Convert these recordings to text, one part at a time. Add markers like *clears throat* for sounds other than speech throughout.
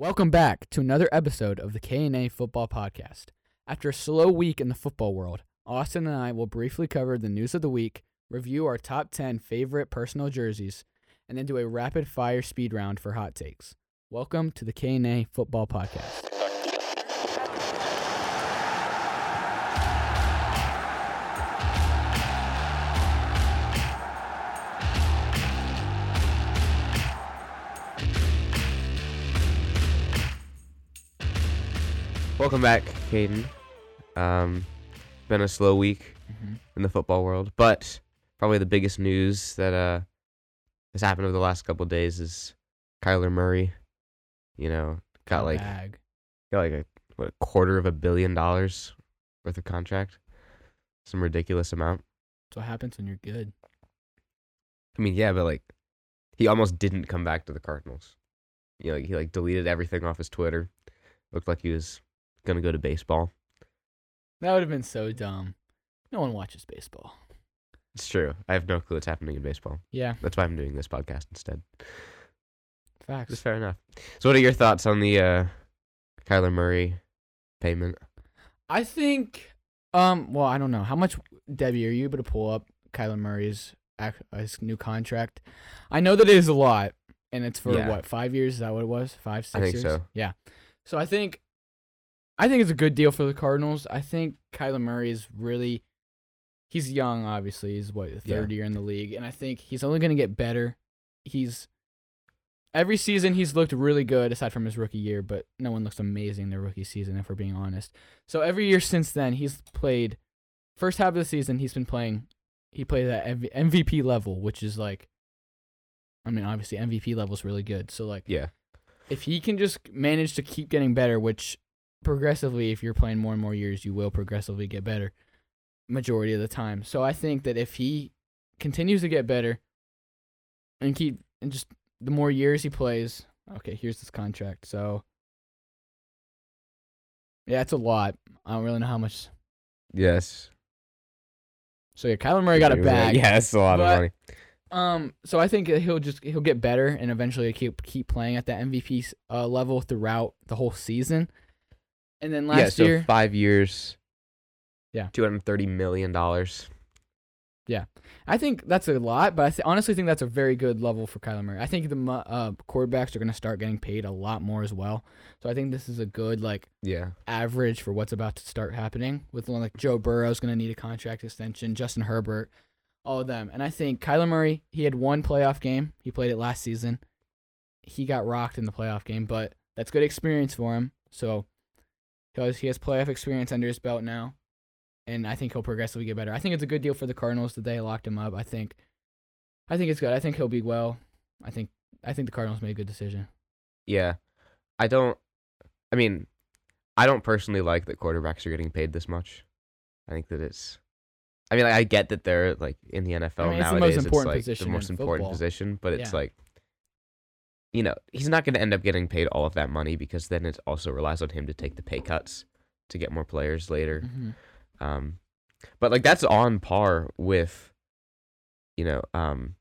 Welcome back to another episode of the K&A Football Podcast. After a slow week in the football world, Austin and I will briefly cover the news of the week, review our top 10 favorite personal jerseys, and then do a rapid fire speed round for hot takes. Welcome to the K&A Football Podcast. Welcome back, Caden. Um, been a slow week Mhm. in the football world, but probably the biggest news that uh has happened over the last couple of days is Kyler Murray. You know, got like Bag. got like a what a quarter of a billion dollars worth of contract, some ridiculous amount. That's what happens when you're good. I mean, yeah, but like he almost didn't come back to the Cardinals. You know, he like deleted everything off his Twitter. Looked like he was gonna go to baseball. That would have been so dumb. No one watches baseball. It's true. I have no clue what's happening in baseball. Yeah, That's why I'm doing this podcast instead. Facts. fair enough. So, what are your thoughts on the uh, Kyler Murray payment? I think, um, well, I don't know how much. Debbie, are you able to pull up Kyler Murray's his new contract? I know that it is a lot, and it's for Yeah. what five years? Is that what it was? Five, six I think years. so. Yeah. So I think, I think it's a good deal for the Cardinals. I think Kyler Murray is really, he's young. Obviously, he's what the Yeah. third year in the league, and I think he's only going to get better. He's every season he's looked really good aside from his rookie year, but no one looks amazing their rookie season if we're being honest. So every year since then he's played first half of the season he's been playing he played at MVP level, which is like I mean obviously MVP level is really good. So like Yeah. if he can just manage to keep getting better, which progressively if you're playing more and more years you will progressively get better majority of the time. So I think that if he continues to get better and keep and just the more years he plays, okay, here's this contract. So yeah, it's a lot. I don't really know how much. Yes. So yeah, Kyler Murray got a bag. Yeah, that's a lot But- of money. Um, so I think he'll just he'll get better and eventually keep keep playing at that MVP uh, level throughout the whole season. And then last yeah, so year, five years. Yeah. Two hundred thirty million dollars. Yeah, I think that's a lot, but I th- honestly think that's a very good level for Kyler Murray. I think the uh, quarterbacks are going to start getting paid a lot more as well. So I think this is a good like Yeah. average for what's about to start happening. With one like Joe Burrow's going to need a contract extension, Justin Herbert, all of them. And I think Kyler Murray, he had one playoff game. He played it last season. He got rocked in the playoff game, but that's good experience for him. So has, he has playoff experience under his belt now. And I think he'll progressively get better. I think it's a good deal for the Cardinals that they locked him up. I think I think it's good. I think he'll be well. I think I think the Cardinals made a good decision. Yeah. I don't. I mean, I don't personally like that quarterbacks are getting paid this much. I think that it's. I mean, I get that they're like in the NFL mean, it's the most important it's like position the most important football. position, but it's Yeah. like, you know, he's not going to end up getting paid all of that money because then it also relies on him to take the pay cuts to get more players later. Mhm. Um, but like that's on par with, you know, um,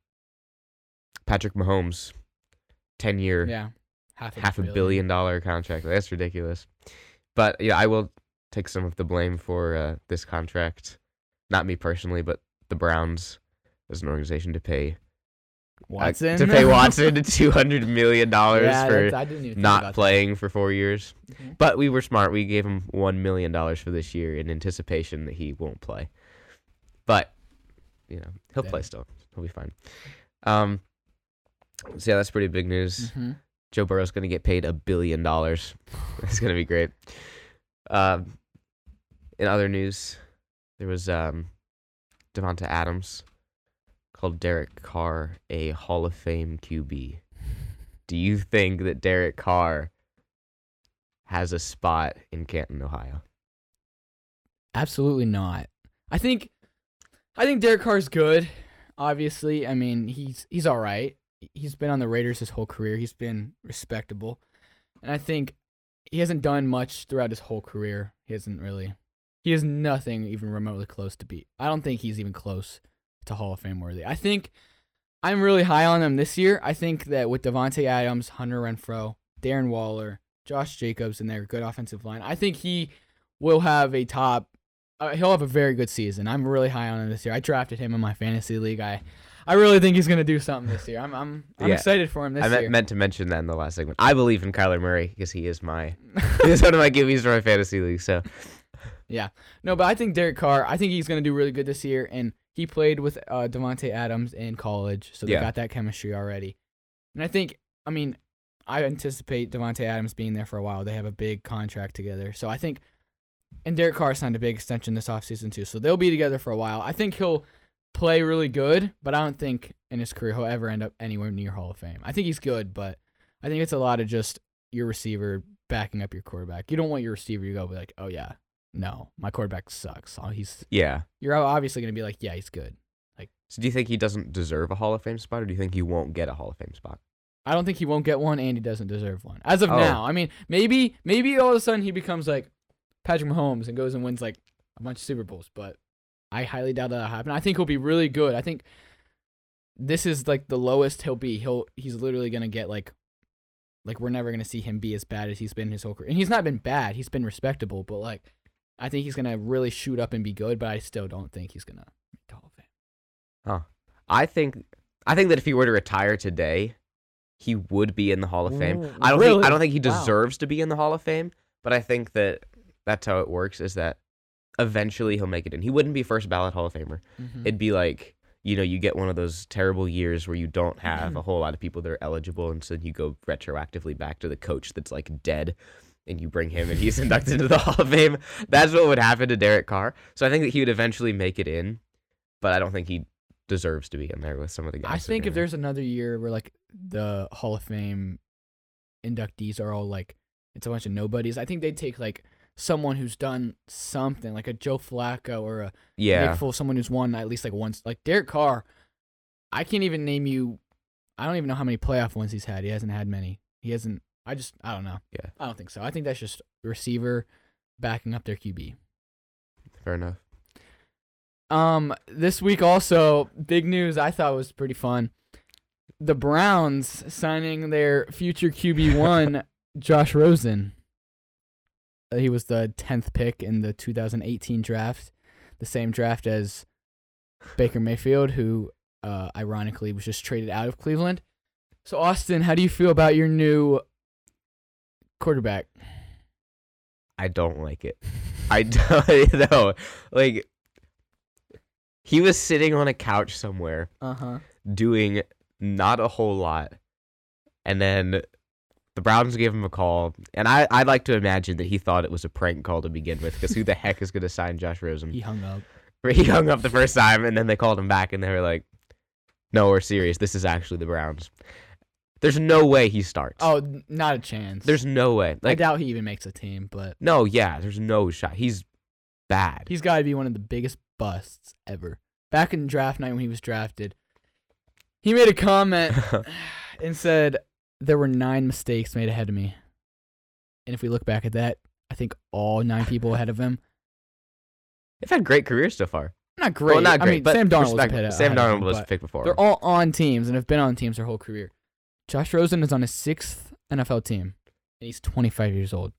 Patrick Mahomes, ten year, Yeah. Half half a billion dollar contract. That's ridiculous. But yeah, I will take some of the blame for uh, this contract. Not me personally, but the Browns as an organization to pay uh, Watson to pay *laughs* Watson two hundred million dollars yeah, for that's- I didn't even think not playing for four years. that. Mhm. But we were smart. We gave him one million dollars for this year in anticipation that he won't play. But you know, he'll play still. He'll be fine. Um. So yeah, that's pretty big news. Mhm. Joe Burrow's gonna get paid a billion dollars. *laughs* It's gonna be great. Um. In other news, there was um, Davante Adams called Derek Carr a Hall of Fame QB. Do you think that Derek Carr has a spot in Canton, Ohio? Absolutely not. I think I think Derek Carr's good. Obviously, I mean he's he's all right. He's been on the Raiders his whole career. He's been respectable, and I think he hasn't done much throughout his whole career. He hasn't really. He has nothing even remotely close to beat. I don't think he's even close to Hall of Fame worthy. I think I'm really high on him this year. I think that with Davante Adams, Hunter Renfrow, Darren Waller, Josh Jacobs and their good offensive line. I think he will have a top. Uh, he'll have a very good season. I'm really high on him this year. I drafted him in my fantasy league. I, I really think he's gonna do something this year. I'm, I'm, I'm Yeah. excited for him this I meant, year. meant to mention that in the last segment. I believe in Kyler Murray because he is my *laughs* he's one of my QBs for my fantasy league. So yeah, No, but I think Derek Carr. I think he's going to do really good this year, and he played with uh, Davante Adams in college, so they Yeah. got that chemistry already. And I think, I mean, I anticipate Davante Adams being there for a while. They have a big contract together, so I think, and Derek Carr signed a big extension this offseason too, so they'll be together for a while. I think he'll play really good, but I don't think in his career he'll ever end up anywhere near Hall of Fame. I think he's good, but I think it's a lot of just your receiver backing up your quarterback. You don't want your receiver to go be like, oh yeah, no, my quarterback sucks. Oh, he's yeah. you're obviously gonna be like, yeah, he's good. Like, so do you think he doesn't deserve a Hall of Fame spot, or do you think he won't get a Hall of Fame spot? I don't think he won't get one, and he doesn't deserve one as of Oh. now. I mean, maybe maybe all of a sudden he becomes like Patrick Mahomes and goes and wins like a bunch of Super Bowls, but I highly doubt that'll happen. I think he'll be really good. I think this is like the lowest he'll be. He'll he's literally gonna get like like we're never gonna see him be as bad as he's been his whole career. And he's not been bad. He's been respectable, but like I think he's gonna really shoot up and be good. But I still don't think he's gonna make the Hall of Fame. I think I think that if he were to retire today, he would be in the Hall of Fame. Ooh, I don't think? I don't think he Wow. deserves to be in the Hall of Fame, but I think that that's how it works. Is that eventually he'll make it in. He wouldn't be first ballot Hall of Famer. Mhm. It'd be like you know you get one of those terrible years where you don't have Mm-hmm. a whole lot of people that are eligible, and so you go retroactively back to the coach that's like dead. And you bring him, and he's *laughs* inducted into the Hall of Fame. That's what would happen to Derek Carr. So I think that he would eventually make it in, but I don't think he deserves to be in there with some of the guys. I think if there's another year where like the Hall of Fame inductees are all like it's a bunch of nobodies, I think they'd take like someone who's done something, like a Joe Flacco or a yeah, Nick Foles, someone who's won at least like once. Like Derek Carr, I can't even name you. I don't even know how many playoff wins he's had. He hasn't had many. He hasn't. I just I don't know. Yeah. I don't think so. I think that's just receiver backing up their QB. fair enough. Um, this week also big news. I thought was pretty fun. The Browns signing their future QB one, *laughs* Josh Rosen. Uh, He was the tenth pick in the 2018 draft, the same draft as Baker Mayfield, who uh, ironically was just traded out of Cleveland. So Austin, how do you feel about your new quarterback? I don't like it. *laughs* I don't *laughs* know. Like he was sitting on a couch somewhere Uh huh. doing not a whole lot. And then the Browns gave him a call. And I, I'd like to imagine that he thought it was a prank call to begin with, because who the heck is gonna sign Josh Rosen? He hung up. *laughs* He hung up the first time and then they called him back and they were like, No, we're serious. This is actually the Browns. There's no way he starts. Oh, not a chance. There's no way. I doubt he even makes a team, but no, yeah, there's no shot. He's bad. He's got to be one of the biggest busts ever. Back in draft night when he was drafted, he made a comment *laughs* and said there were nine mistakes made ahead of me. And if we look back at that, I think all nine people ahead of him. *laughs* They've had great careers so far. Not great. Well, not great, I mean, but Sam Darnold was Sam ahead of Darnold him, was picked before. They're all on teams and have been on teams their whole career. Josh Rosen is on his sixth NFL team, and he's 25 years old,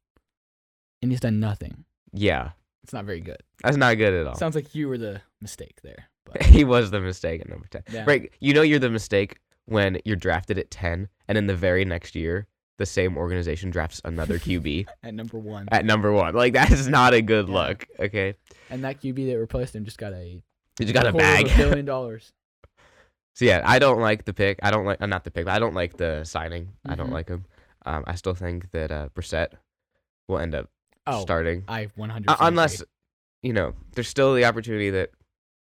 and he's done nothing. yeah, It's not very good. that's not good at all. Sounds like you were the mistake there. But *laughs* he was the mistake at number ten. Yeah. Right, you know you're the mistake when you're drafted at ten, and in the very next year, the same organization drafts another *laughs* QB at number one, at number one. Like that is not a good Yeah. look. Okay, and that QB that replaced him just got a He just got a bag. a billion *laughs* dollars. So yeah, I don't like the pick. I don't like uh, not the pick. But I don't like the signing. I don't Mhm. like him. Um, I still think that uh, Brissett will end up Oh, starting. I 100. Uh, unless you know there's still the opportunity that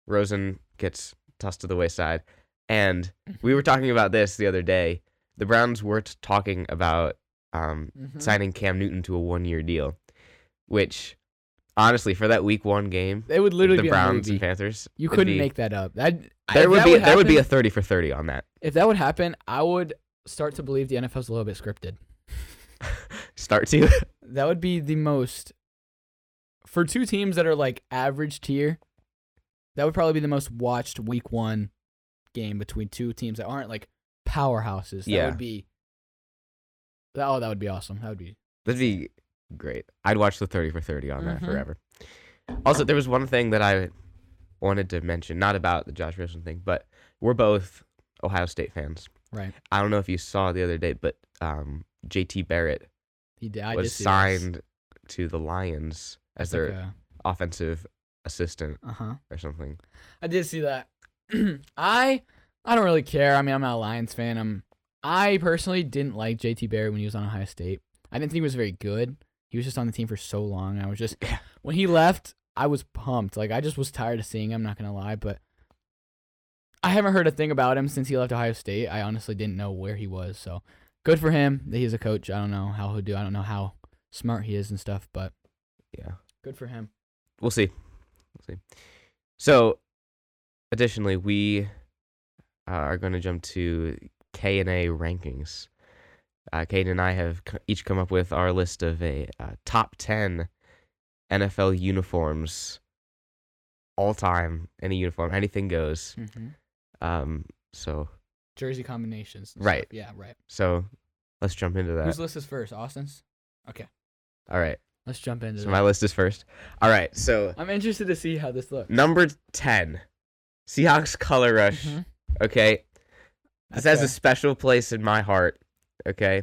Rosen gets tossed to the wayside. And we were talking about this the other day. The Browns were t- talking about um, Mm-hmm. signing Cam Newton to a one-year deal, which honestly, for that Week One game, It would literally the be Browns and Panthers, You couldn't be- make that up. That there would be there would be a thirty for thirty on that. if that would happen, I would start to believe the NFL's a little bit scripted. *laughs* Start to *laughs* That would be the most for two teams that are like average tier. That would probably be the most watched week one game between two teams that aren't like powerhouses. That Yeah. would be. That, oh, that would be awesome. That would be That'd be great. I'd watch the 30 for 30 on that Mhm. forever. Also, there was one thing that I wanted to mention, not about the Josh Rosen thing, but we're both Ohio State fans. Right. I don't know if you saw the other day, but um, JT Barrett He did. I was signed to the Lions as their Uh offensive assistant huh. or something. I did see that. *clears throat* I I don't really care. I mean, I'm not a Lions fan. I'm I personally didn't like JT Barrett when he was on Ohio State. I didn't think he was very good. He was just on the team for so long. I was just when he left, I was pumped. Like I just was tired of seeing him. Not gonna lie, but I haven't heard a thing about him since he left Ohio State. I honestly didn't know where he was. So good for him that he's a coach. I don't know how he'll do. I don't know how smart he is and stuff, but Yeah. good for him. We'll see. We'll see. So, additionally, we uh, are going to jump to K and A rankings. Uh, Kate and I have c- each come up with our list of a uh, top ten NFL uniforms all time. Any uniform, anything goes. hmm Um, so Jersey combinations. Right. stuff. Yeah. Right. so let's jump into that. Whose list is first? Austin's. Okay. All right. Let's jump into So that. my list is first. All right. So I'm interested to see how this looks. number ten, Seahawks color rush. Mhm. Okay. This has a special place in my heart. Okay.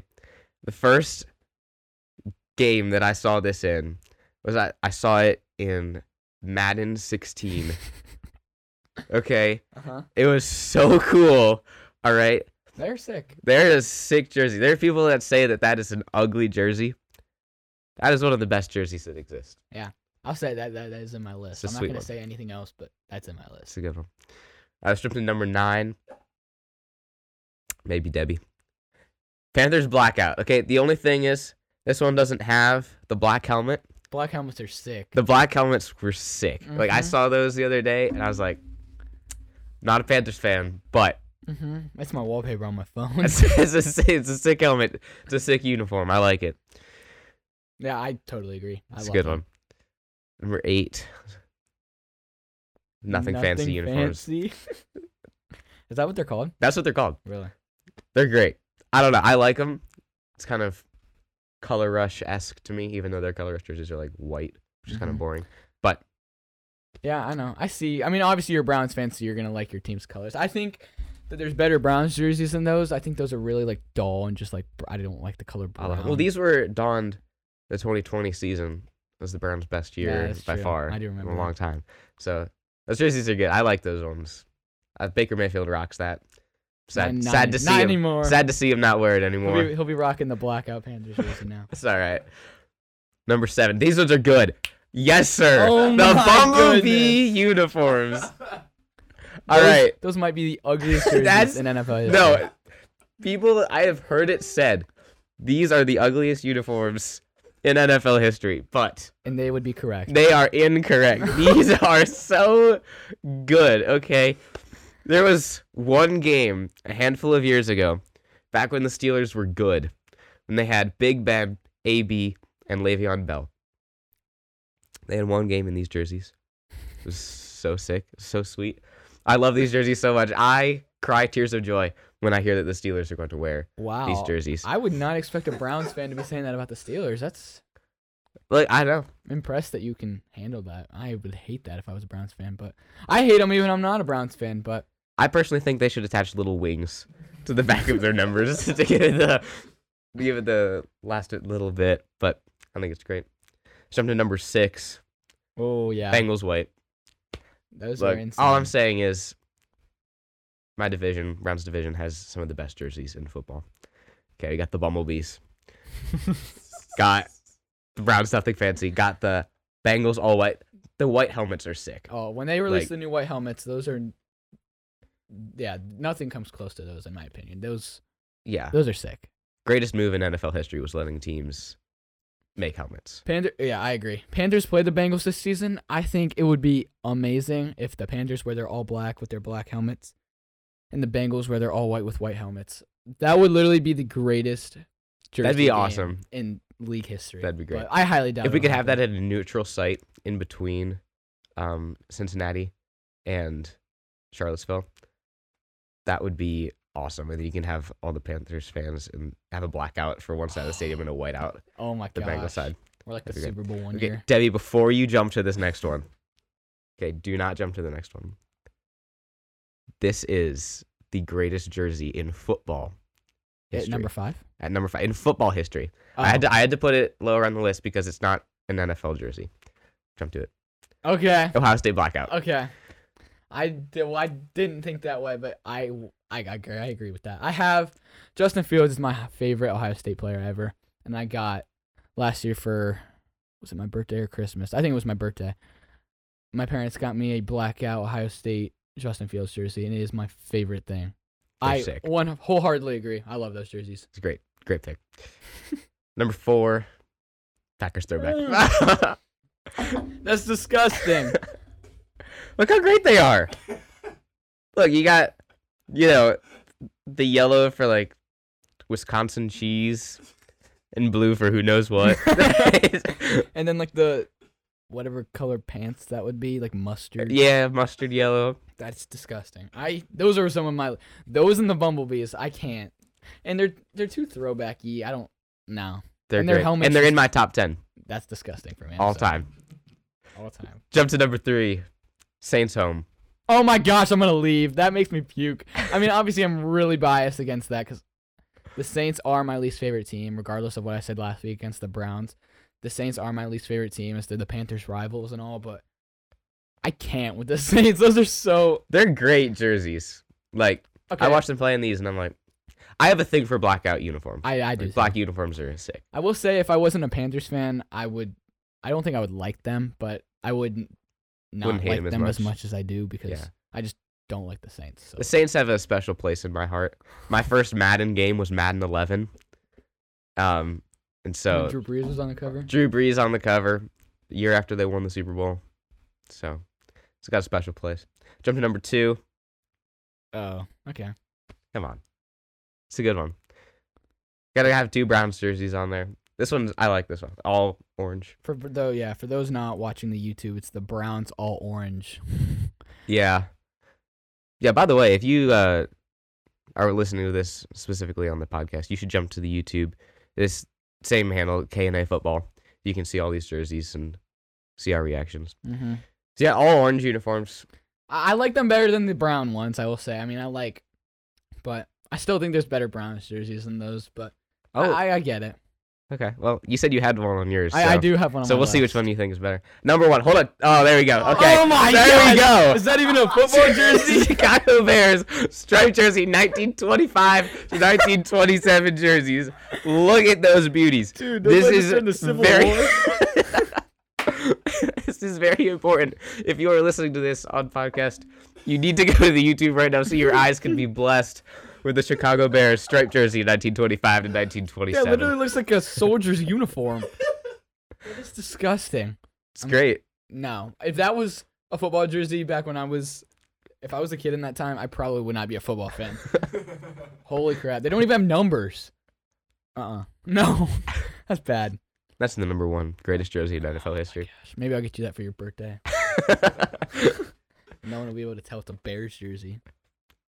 The first game that I saw this in was I, I saw it in Madden 16. *laughs* Okay. Uh-huh. It was so cool. All right. They're sick. They're a sick jersey. There are people that say that that is an ugly jersey. That is one of the best jerseys that exist. Yeah. I'll say that that, that is in my list. I'm not gonna say anything else, but that's in my list. It's a good one. I was stripped to number nine. Maybe Debbie. Panthers blackout. Okay, the only thing is this one doesn't have the black helmet. Black helmets are sick. The black helmets were sick. Like I Mhm. saw those the other day and I was like, not a Panthers fan, but hmm That's my wallpaper on my *laughs* phone. it's, it's, a, sick- it's a sick helmet. It's a sick uniform. I like it. yeah, I totally agree. I It's a good them. one. Number eight. Nothing, fancy uniforms. fancy. *laughs* is that what they're called? That's what they're called. Really? They're great. I don't know. I like them. It's kind of color rush esque to me, even though their color rush jerseys are like white, which is kind of boring. But Yeah, I know. I see. I mean, obviously you're a Browns fan, so you're gonna like your team's colors. I think that there's better Browns jerseys than those. I think those are really like dull and just like I don't like the color brown. Well, these were donned the 2020 season was the Browns' best Yeah, year that's by true. far I do remember in a that. long time. So those jerseys are good. I like those ones. Uh, Baker Mayfield rocks that. Sad, Not- sad to see not him. anymore. Sad to see him not wear it He'll anymore. be, he'll be rocking the blackout Panthers jersey *laughs* now. It's all right. Number seven. These ones are good. Yes, sir. Oh the Bumblebee uniforms. *laughs* All Those- right. Those might be the ugliest jerseys *laughs* in NFL history. No, people, I have heard it said these are the ugliest uniforms in NFL history, but And they would be correct. they are incorrect. These are so good, okay? There was one game a handful of years ago, back when the Steelers were good, when they had Big Ben, AB, and Le'Veon Bell. They had one game in these jerseys. It was so sick, so sweet. I love these jerseys so much. I cry tears of joy when I hear that the Steelers are going to wear wow. these jerseys. I would not expect a Browns fan to be saying that about the Steelers. That's Like I know. I'm impressed that you can handle that. I would hate that if I was a Browns fan, but I hate them even I'm not a Browns fan. But I personally think they should attach little wings to the back of their numbers *laughs* to give it the give it the last little bit. But I think it's great. Jump to number six. oh yeah, Bengals white. those Look, are insane. all I'm saying is my division, Browns division, has some of the best jerseys in football. Okay, we got the Bumblebees. *laughs* got the Browns nothing fancy. Got the Bengals all white. The white helmets are sick. oh, when they release like- the new white helmets, those are yeah, nothing comes close to those in my opinion. Those Yeah. those are sick. Greatest move in NFL history was letting teams make helmets. Yeah, I agree. Panthers play the Bengals this season. I think it would be amazing if the Panthers wear their all black with their black helmets, and the Bengals wear their all white with white helmets. That would literally be the greatest. Jersey That'd be awesome. in league history. That'd be great. But I highly doubt if we could have that at a neutral site in between um, Cincinnati and Charlottesville, that would be awesome. And then you can have all the Panthers fans and have a blackout for one side of the stadium and a *sighs* whiteout Oh my god. the. Bengals side. We're like the That'd be Super Bowl one Okay, year. Debbie, before you jump to this next one, okay, do not jump to the next one. This is the greatest jersey in football History. At number five. at number five in football history. I had Oh, to I had to put it lower on the list because it's not an NFL jersey. Jump to it. okay. Ohio State blackout. Okay. I did, well, I didn't think that way, but I, I, I agree. I agree with that. I have Justin Fields is my favorite Ohio State player ever, and I got last year for was it my birthday or Christmas? I think it was my birthday. My parents got me a blackout Ohio State Justin Fields jersey, and it is my favorite thing. They're I sick. one wholeheartedly agree. I love those jerseys. It's great. Great pick. *laughs* Number four, Packers throwback. *laughs* That's disgusting. *laughs* Look how great they are. *laughs* Look, you got, you know, the yellow for like Wisconsin cheese and blue for who knows what. *laughs* *laughs* and then like the whatever color pants that would be, like mustard. yeah, mustard yellow. That's disgusting. I those are some of my those and the bumblebees. I can't. And they're they're too throwbacky. I don't no. They're And their helmets and they're in my top 10 That's disgusting for me. I'm all sorry. time. All time. Jump to number three, Saints home. Oh my gosh, I'm gonna leave. That makes me puke. I mean, obviously, I'm really biased against that because the Saints are my least favorite team, regardless of what I said last week against the Browns. The Saints are my least favorite team, as they're the Panthers' rivals and all. But I can't with the *laughs* Saints. Those are so. They're great jerseys. Like Okay. I watched them play in these, and I'm like, I have a thing for blackout uniforms. I I do. Like, black uniforms are sick. I will say if I wasn't a Panthers fan, I would. I don't think I would like them, but I would not Wouldn't hate like them as them as much. as I do because Yeah. I just don't like the Saints. So. The Saints have a special place in my heart. My first Madden game was Madden 11. Um, and so Drew Brees was on the cover. Drew Brees on the cover, the year after they won the Super Bowl. So it's got a special place. Jump to number two. Oh, okay. Come on, it's a good one. Gotta have two Browns jerseys on there. This one's I like this one. All orange. For for though, yeah, for those not watching the YouTube, it's the Browns all orange. Yeah. Yeah, by the way, if you uh are listening to this specifically on the podcast, you should jump to the YouTube. This same handle, K and A football. You can see all these jerseys and see our reactions. mm-hmm. So yeah, all orange uniforms. I, I like them better than the brown ones. I will say. I mean, I like, but I still think there's better Browns jerseys than those. But Oh, I, I get it. Okay. Well, you said you had one on yours. I, I do have one. On So we'll see which one you think is better. Number one. Hold on. Oh, there we go. Oh okay. Oh my there we go. Is that even a football *laughs* jersey? Chicago Bears striped jersey, 1925 to 1927 jerseys. Look at those beauties. Dude, this is in the Civil very. War. *laughs* this is very important. If you are listening to this on podcast, you need to go to the YouTube right now so your eyes can be blessed with the Chicago Bears striped jersey, 1925 to Yeah, 1927. it literally looks like a soldier's uniform. It's disgusting. it's great. No, if that was a football jersey back when I was, if I was a kid in that time, I probably would not be a football fan. *laughs* Holy crap! They don't even have numbers. Uh uh No, *laughs* that's bad. That's the number one greatest jersey in NFL history. Gosh, maybe I'll get you that for your birthday. *laughs* No one will be able to tell it's a Bears jersey.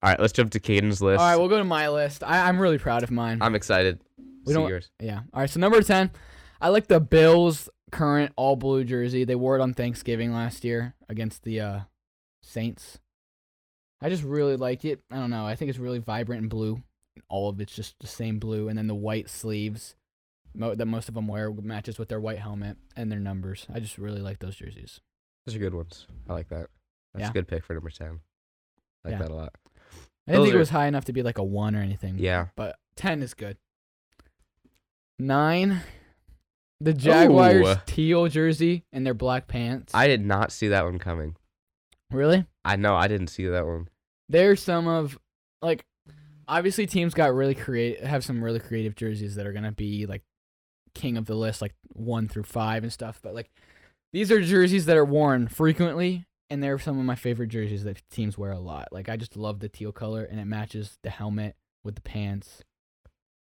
All right, let's jump to Caden's list. All right, we'll go to my list. I, I'm really proud of mine. I'm excited. We See don't- yours. Yeah. All right. So number ten, I like the Bills current all blue jersey. They wore it on Thanksgiving last year against the uh, Saints. I just really like it. I don't know. I think it's really vibrant and blue. All of it's just the same blue, and then the white sleeves mo- that most of them wear matches with their white helmet and their numbers. I just really like those jerseys. Those are good ones. I like that. That's Yeah. a good pick for number ten. I like Yeah. that a lot. I didn't Those think are- it was high enough to be like a one or anything. Yeah. but ten is good. Nine, the Jaguars Ooh. teal jersey and their black pants. I did not see that one coming. really. I know I didn't see that one. There's some of like obviously teams got really creative have some really creative jerseys that are gonna be like king of the list, like one through five and stuff. But like these are jerseys that are worn frequently and they're some of my favorite jerseys that teams wear a lot. Like I just love the teal color and it matches the helmet with the pants.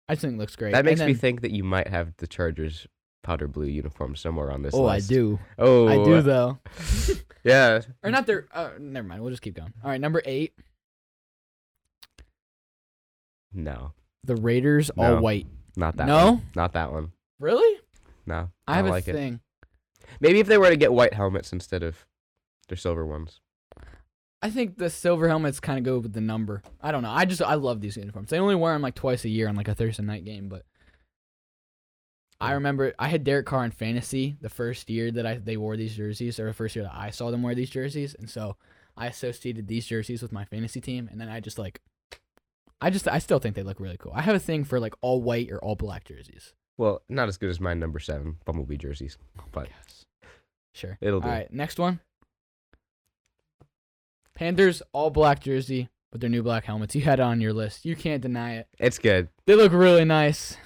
I just think it looks great. That makes me think that you might have the Chargers powder blue uniform somewhere on this Oh, list. I do. Oh, I do though. *laughs* *laughs* Yeah. or not their uh never mind, we'll just keep going. All right, number 8. No, The Raiders No. all white. not that. no, one. not that one. really? No, I have don't a like it. thing. Maybe if they were to get white helmets instead of their silver ones. I think the silver helmets kind of go with the number. I don't know. I just I love these uniforms. They only wear them like twice a year on like a Thursday night game, but I hmm. remember I had Derek Carr in fantasy the first year that I they wore these jerseys, or the first year that I saw them wear these jerseys, and so I associated these jerseys with my fantasy team, and then I just like, I just I still think they look really cool. I have a thing for like all white or all black jerseys. Well, not as good as my number seven Bumblebee jerseys, oh but Yes. Sure. it'll do. All right, next one. Panthers all black jersey with their new black helmets. You had it on your list. You can't deny it. It's good. They look really nice.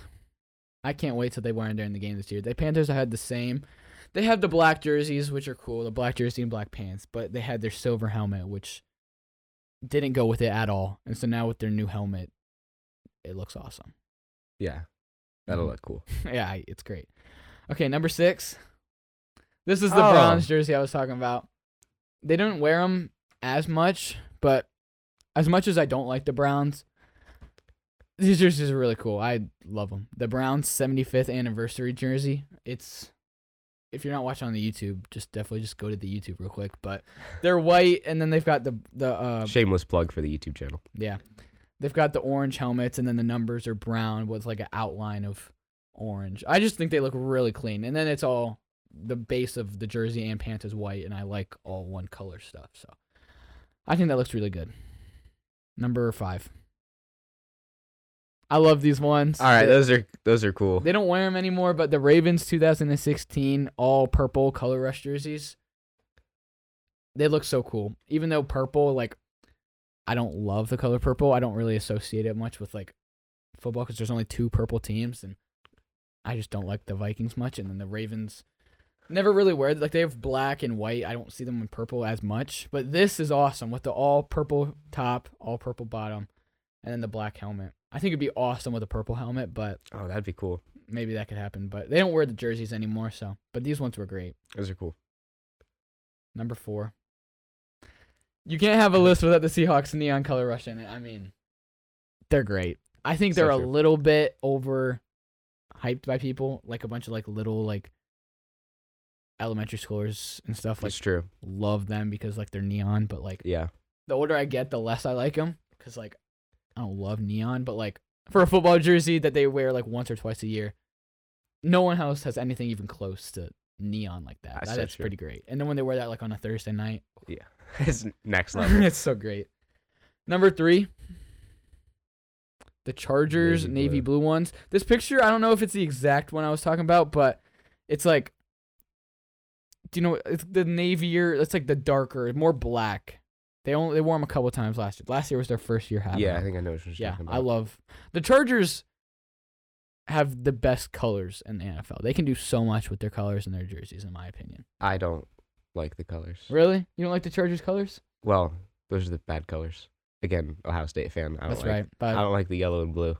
I can't wait till they wear them during the game this year. The Panthers had the same. They have the black jerseys, which are cool, the black jersey and black pants, but they had their silver helmet, which didn't go with it at all. And so now with their new helmet, it looks awesome. Yeah, that'll Mhm. look cool. *laughs* yeah, it's great. Okay, number six. This is the Oh. Browns jersey I was talking about. They don't wear them as much, but as much as I don't like the Browns, these jerseys are really cool. I love them. The Browns 75th anniversary jersey. It's if you're not watching on the YouTube, just definitely just go to the YouTube real quick. But they're white, and then they've got the the uh, Shameless plug for the YouTube channel. yeah. They've got the orange helmets and then the numbers are brown with like an outline of orange. I just think they look really clean. And then it's all the base of the jersey and pants is white and I like all one color stuff. So I think that looks really good. Number 5. I love these ones. All right, They- those are those are cool. they don't wear them anymore, but the Ravens 2016 all purple color rush jerseys, they look so cool. Even though purple, like, I don't love the color purple. I don't really associate it much with like football because there's only two purple teams, and I just don't like the Vikings much. And then the Ravens never really wear like they have black and white. I don't see them in purple as much, but this is awesome with the all purple top, all purple bottom, and then the black helmet. I think it'd be awesome with a purple helmet, but Oh, that'd be cool. maybe that could happen. But they don't wear the jerseys anymore, so. But these ones were great. Those are cool. Number four. You can't have a list without the Seahawks neon color rush in it. I mean, they're great. I think they're a little bit over hyped by people, like a bunch of like little like elementary schoolers and stuff. Like That's true. love them because like they're neon, but like Yeah. the older I get, the less I like them because like I don't love neon, but like for a football jersey that they wear like once or twice a year, no one else has anything even close to neon like that. That's That- so That's true. pretty great. And then when they wear that like on a Thursday night, Yeah. *laughs* it's next *laughs* level. it's so great. Number three, the Chargers Navy navy blue. ones. This picture, I don't know if it's the exact one I was talking about, but it's like, you know? It's the navier. It's like the darker, more black. They only they wore them a couple times last year. Last year was their first year having. yeah, I think I know what you're yeah. talking about. I love the Chargers. Have the best colors in the NFL. They can do so much with their colors and their jerseys, in my opinion. I don't like the colors. Really, you don't like the Chargers colors? Well, those are the bad colors. Again, Ohio State fan. I don't That's like, right. But I don't like the yellow and blue.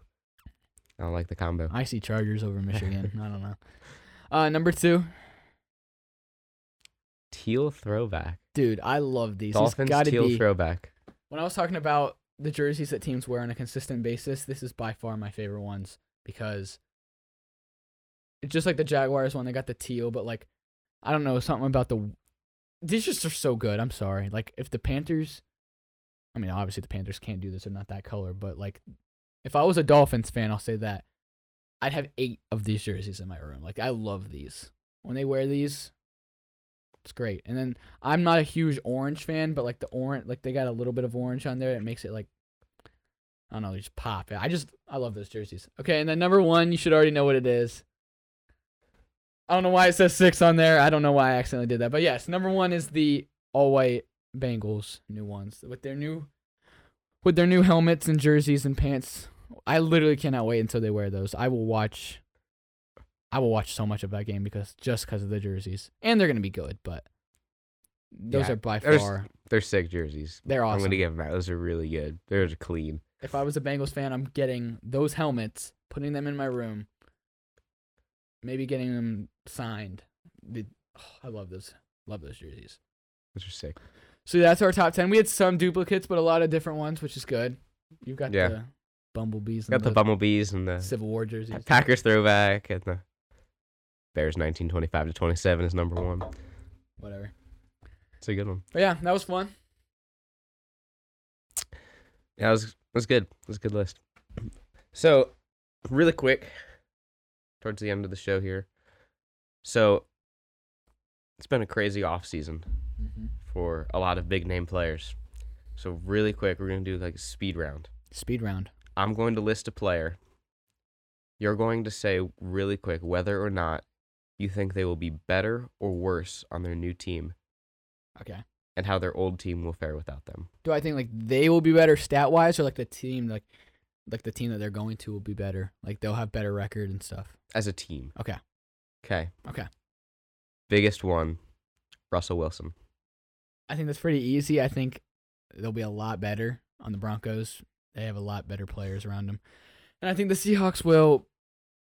I don't like the combo. I see Chargers over Michigan. *laughs* I don't know. Uh, number two, Teal throwback. dude, I love these. Dolphins gotta teal be. throwback. when I was talking about the jerseys that teams wear on a consistent basis, this is by far my favorite ones because it's just like the Jaguars one. They got the teal, but like I don't know something about the. These just are so good. I'm sorry. Like if the Panthers, I mean obviously the Panthers can't do this. They're not that color, but like if I was a Dolphins fan, I'll say that I'd have eight of these jerseys in my room. Like I love these. When they wear these, it's great. And then I'm not a huge orange fan, but like the orange, like they got a little bit of orange on there. It makes it like I don't know, they just pop. I just I love those jerseys. Okay, and then number one, you should already know what it is. I don't know why it says six on there. I don't know why I accidentally did that, but yes, number one is the all white Bengals new ones with their new with their new helmets and jerseys and pants. I literally cannot wait until they wear those. I will watch. I will watch so much of that game because just because of the jerseys, and they're gonna be good. But those Yeah, are by there's- far They're sick jerseys. they're awesome. I'm gonna give them that. Those are really good. They're clean. if I was a Bengals fan, I'm getting those helmets, putting them in my room, maybe getting them signed. Oh, I love those. Love those jerseys. Those are sick. So that's our top ten. We had some duplicates, but a lot of different ones, which is good. You've got Yeah. the bumblebees. Got and the bumblebees and the Civil War jerseys. Packers throwback and the Bears 1925 to 27 is number one. Whatever. It's a good one. But yeah, that was fun. Yeah, it was it was good. It was a good list. So, really quick, towards the end of the show here. So, it's been a crazy off season Mm-hmm. for a lot of big name players. So, really quick, we're gonna do like a speed round. Speed round. I'm going to list a player. You're going to say really quick whether or not you think they will be better or worse on their new team Okay. and how their old team will fare without them. Do I think like they will be better stat wise, or like the team like like the team that they're going to will be better? Like they'll have better record and stuff. As a team. Okay. Okay. Okay. Biggest one, Russell Wilson. I think that's pretty easy. I think they'll be a lot better on the Broncos. They have a lot better players around them. And I think the Seahawks will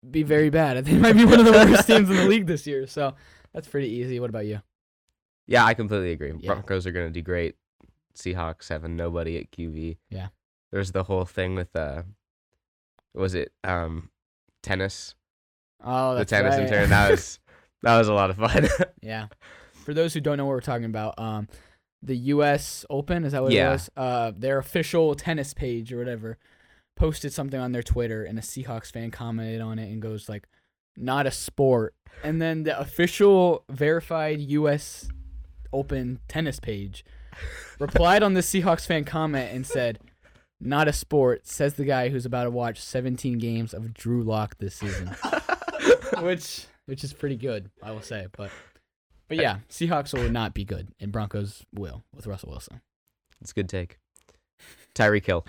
be very bad. I think they might be one of the worst teams in the league this year. So that's pretty easy. What about you? Yeah, I completely agree. Yeah. Broncos are going to do great. Seahawks having nobody at QB. Yeah. There's the whole thing with uh was it um tennis? Oh, the tennis right. intern. That was *laughs* that was a lot of fun. *laughs* yeah. For those who don't know what we're talking about, um, the U.S. Open is that what Yeah. it was? Uh, their official tennis page or whatever posted something on their Twitter, and a Seahawks fan commented on it and goes like, "Not a sport." And then the official verified U.S. Open tennis page replied on the Seahawks fan comment and said, "Not a sport," says the guy who's about to watch 17 games of Drew Lock this season *laughs* which which is pretty good, I will say. But but yeah, Seahawks will not be good, and Broncos will with Russell Wilson. it's a good take. Tyreek Hill.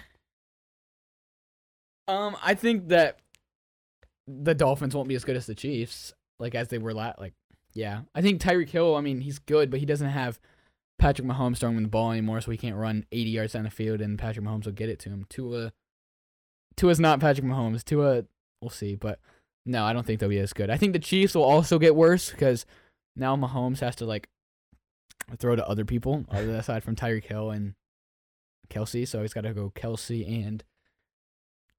Um, I think that the Dolphins won't be as good as the Chiefs, like as they were last. Like, yeah, I think Tyreek Hill. I mean, he's good, but he doesn't have Patrick Mahomes throwing the ball anymore, so he can't run 80 yards down the field, and Patrick Mahomes will get it to him. Tua, Tua's not Patrick Mahomes. Tua, we'll see, but no, I don't think they'll be as good. I think the Chiefs will also get worse because now Mahomes has to like throw to other people *laughs* aside from Tyreek Hill and Kelce, so he's got to go Kelce and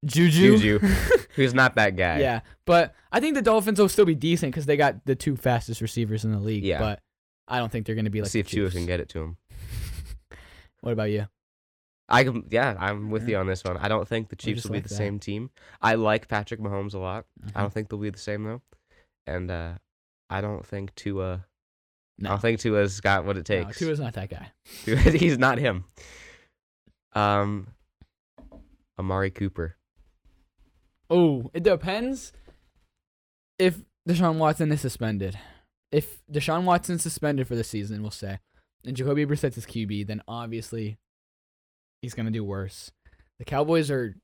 Juju. Juju. *laughs* Who's not that guy. Yeah, but I think the Dolphins will still be decent because they got the two fastest receivers in the league. Yeah. But I don't think they're going to be like see if Tua can get it to him. *laughs* What about you? I can, yeah, I'm with Yeah. you on this one. I don't think the Chiefs will be like the that. same team. I like Patrick Mahomes a lot. I Mhm. don't think they'll be the same though, and uh, I don't think Tua. No. I don't think Tua's got what it No, takes. Tua's not that guy. *laughs* He's not him. Um, Amari Cooper. Oh, it depends if Deshaun Watson is suspended. If Deshaun Watson's suspended for the season, we'll say, and Jacoby Brissett's his QB, then obviously he's gonna do worse. The Cowboys are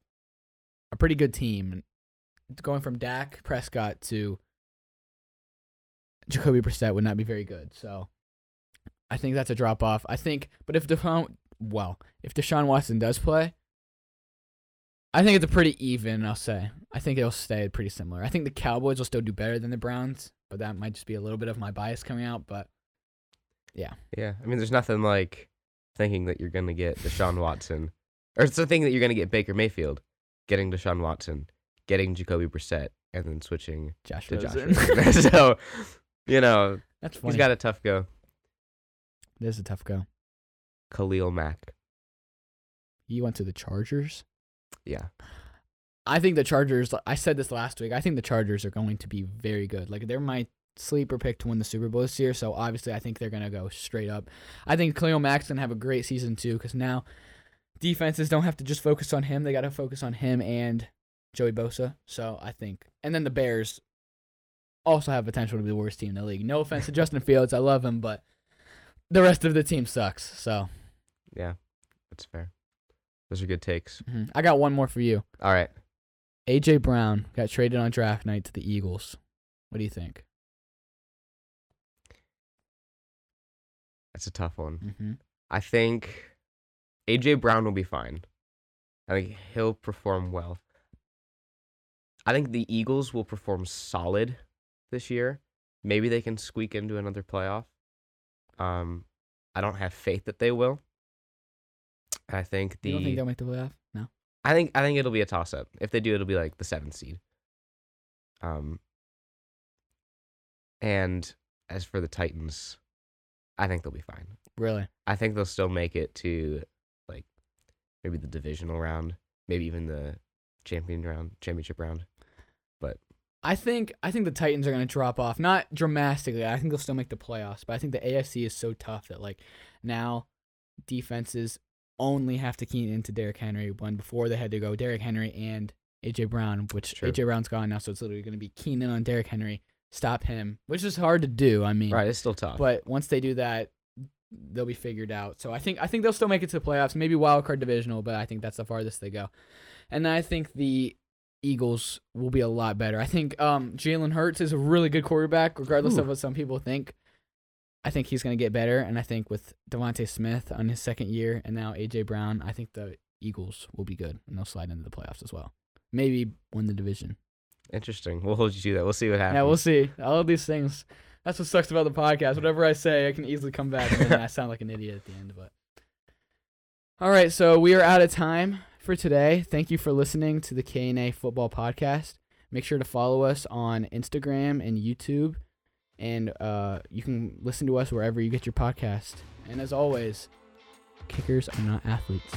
a pretty good team. Going from Dak Prescott to Jacoby Brissett would not be very good. So I think that's a drop off. I think, but if Deshaun, well, if Deshaun Watson does play, I think it's a pretty even. I'll say. I think it'll stay pretty similar. I think the Cowboys will still do better than the Browns, but that might just be a little bit of my bias coming out. But Yeah, Yeah. I mean, there's nothing like thinking that you're gonna get Deshaun Watson, or it's the thing that you're gonna get Baker Mayfield, getting Deshaun Watson, getting Jacoby Brissett, and then switching Josh to Josh. Rosen. *laughs* So, you know, that's funny. he's got a tough go. There's a tough go. Khalil Mack. He went to the Chargers. Yeah, I think the Chargers. I said this last week. I think the Chargers are going to be very good. Like they're my sleeper pick to win the Super Bowl this year. So obviously, I think they're gonna go straight up. I think Khalil Mack's gonna have a great season too, because now defenses don't have to just focus on him. They got to focus on him and Joey Bosa. So I think, and then the Bears also have potential to be the worst team in the league. No offense to Justin Fields, I love him, but the rest of the team sucks. So yeah, that's fair. Those are good takes. mhm. I got one more for you. All right, AJ Brown got traded on draft night to the Eagles. What do you think? that's a tough one. Mm-hmm. I think AJ Brown will be fine. I think he'll perform well. I think the Eagles will perform solid this year. Maybe they can squeak into another playoff. Um, I don't have faith that they will. I think the You don't think they'll make the playoff? No. I think I think it'll be a toss up. If they do, it'll be like the seventh seed. Um. And as for the Titans, I think they'll be fine. Really? I think they'll still make it to like maybe the divisional round, maybe even the champion round, championship round. But I think I think the Titans are going to drop off, not dramatically. I think they'll still make the playoffs, but I think the AFC is so tough that like now defenses only have to key into Derrick Henry when before they had to go Derrick Henry and AJ Brown, which True. AJ Brown's gone now, so it's literally going to be keying in on Derrick Henry, stop him, which is hard to do. I mean, Right, it's still tough. but once they do that, they'll be figured out. So I think I think they'll still make it to the playoffs, maybe wild card divisional, but I think that's the farthest they go. And I think the Eagles will be a lot better. I think um, Jalen Hurts is a really good quarterback, regardless Ooh. of what some people think. I think he's going to get better, and I think with DeVonta Smith on his second year, and now AJ Brown, I think the Eagles will be good, and they'll slide into the playoffs as well. Maybe win the division. Interesting. We'll hold you to that. We'll see what happens. Yeah, we'll see. All of these things. That's what sucks about the podcast. Whatever I say, I can easily come back and I *laughs* sound like an idiot at the end. But all right, so we are out of time for today. Thank you for listening to the K and A Football Podcast. Make sure to follow us on Instagram and YouTube, and uh, you can listen to us wherever you get your podcast. And as always, kickers are not athletes.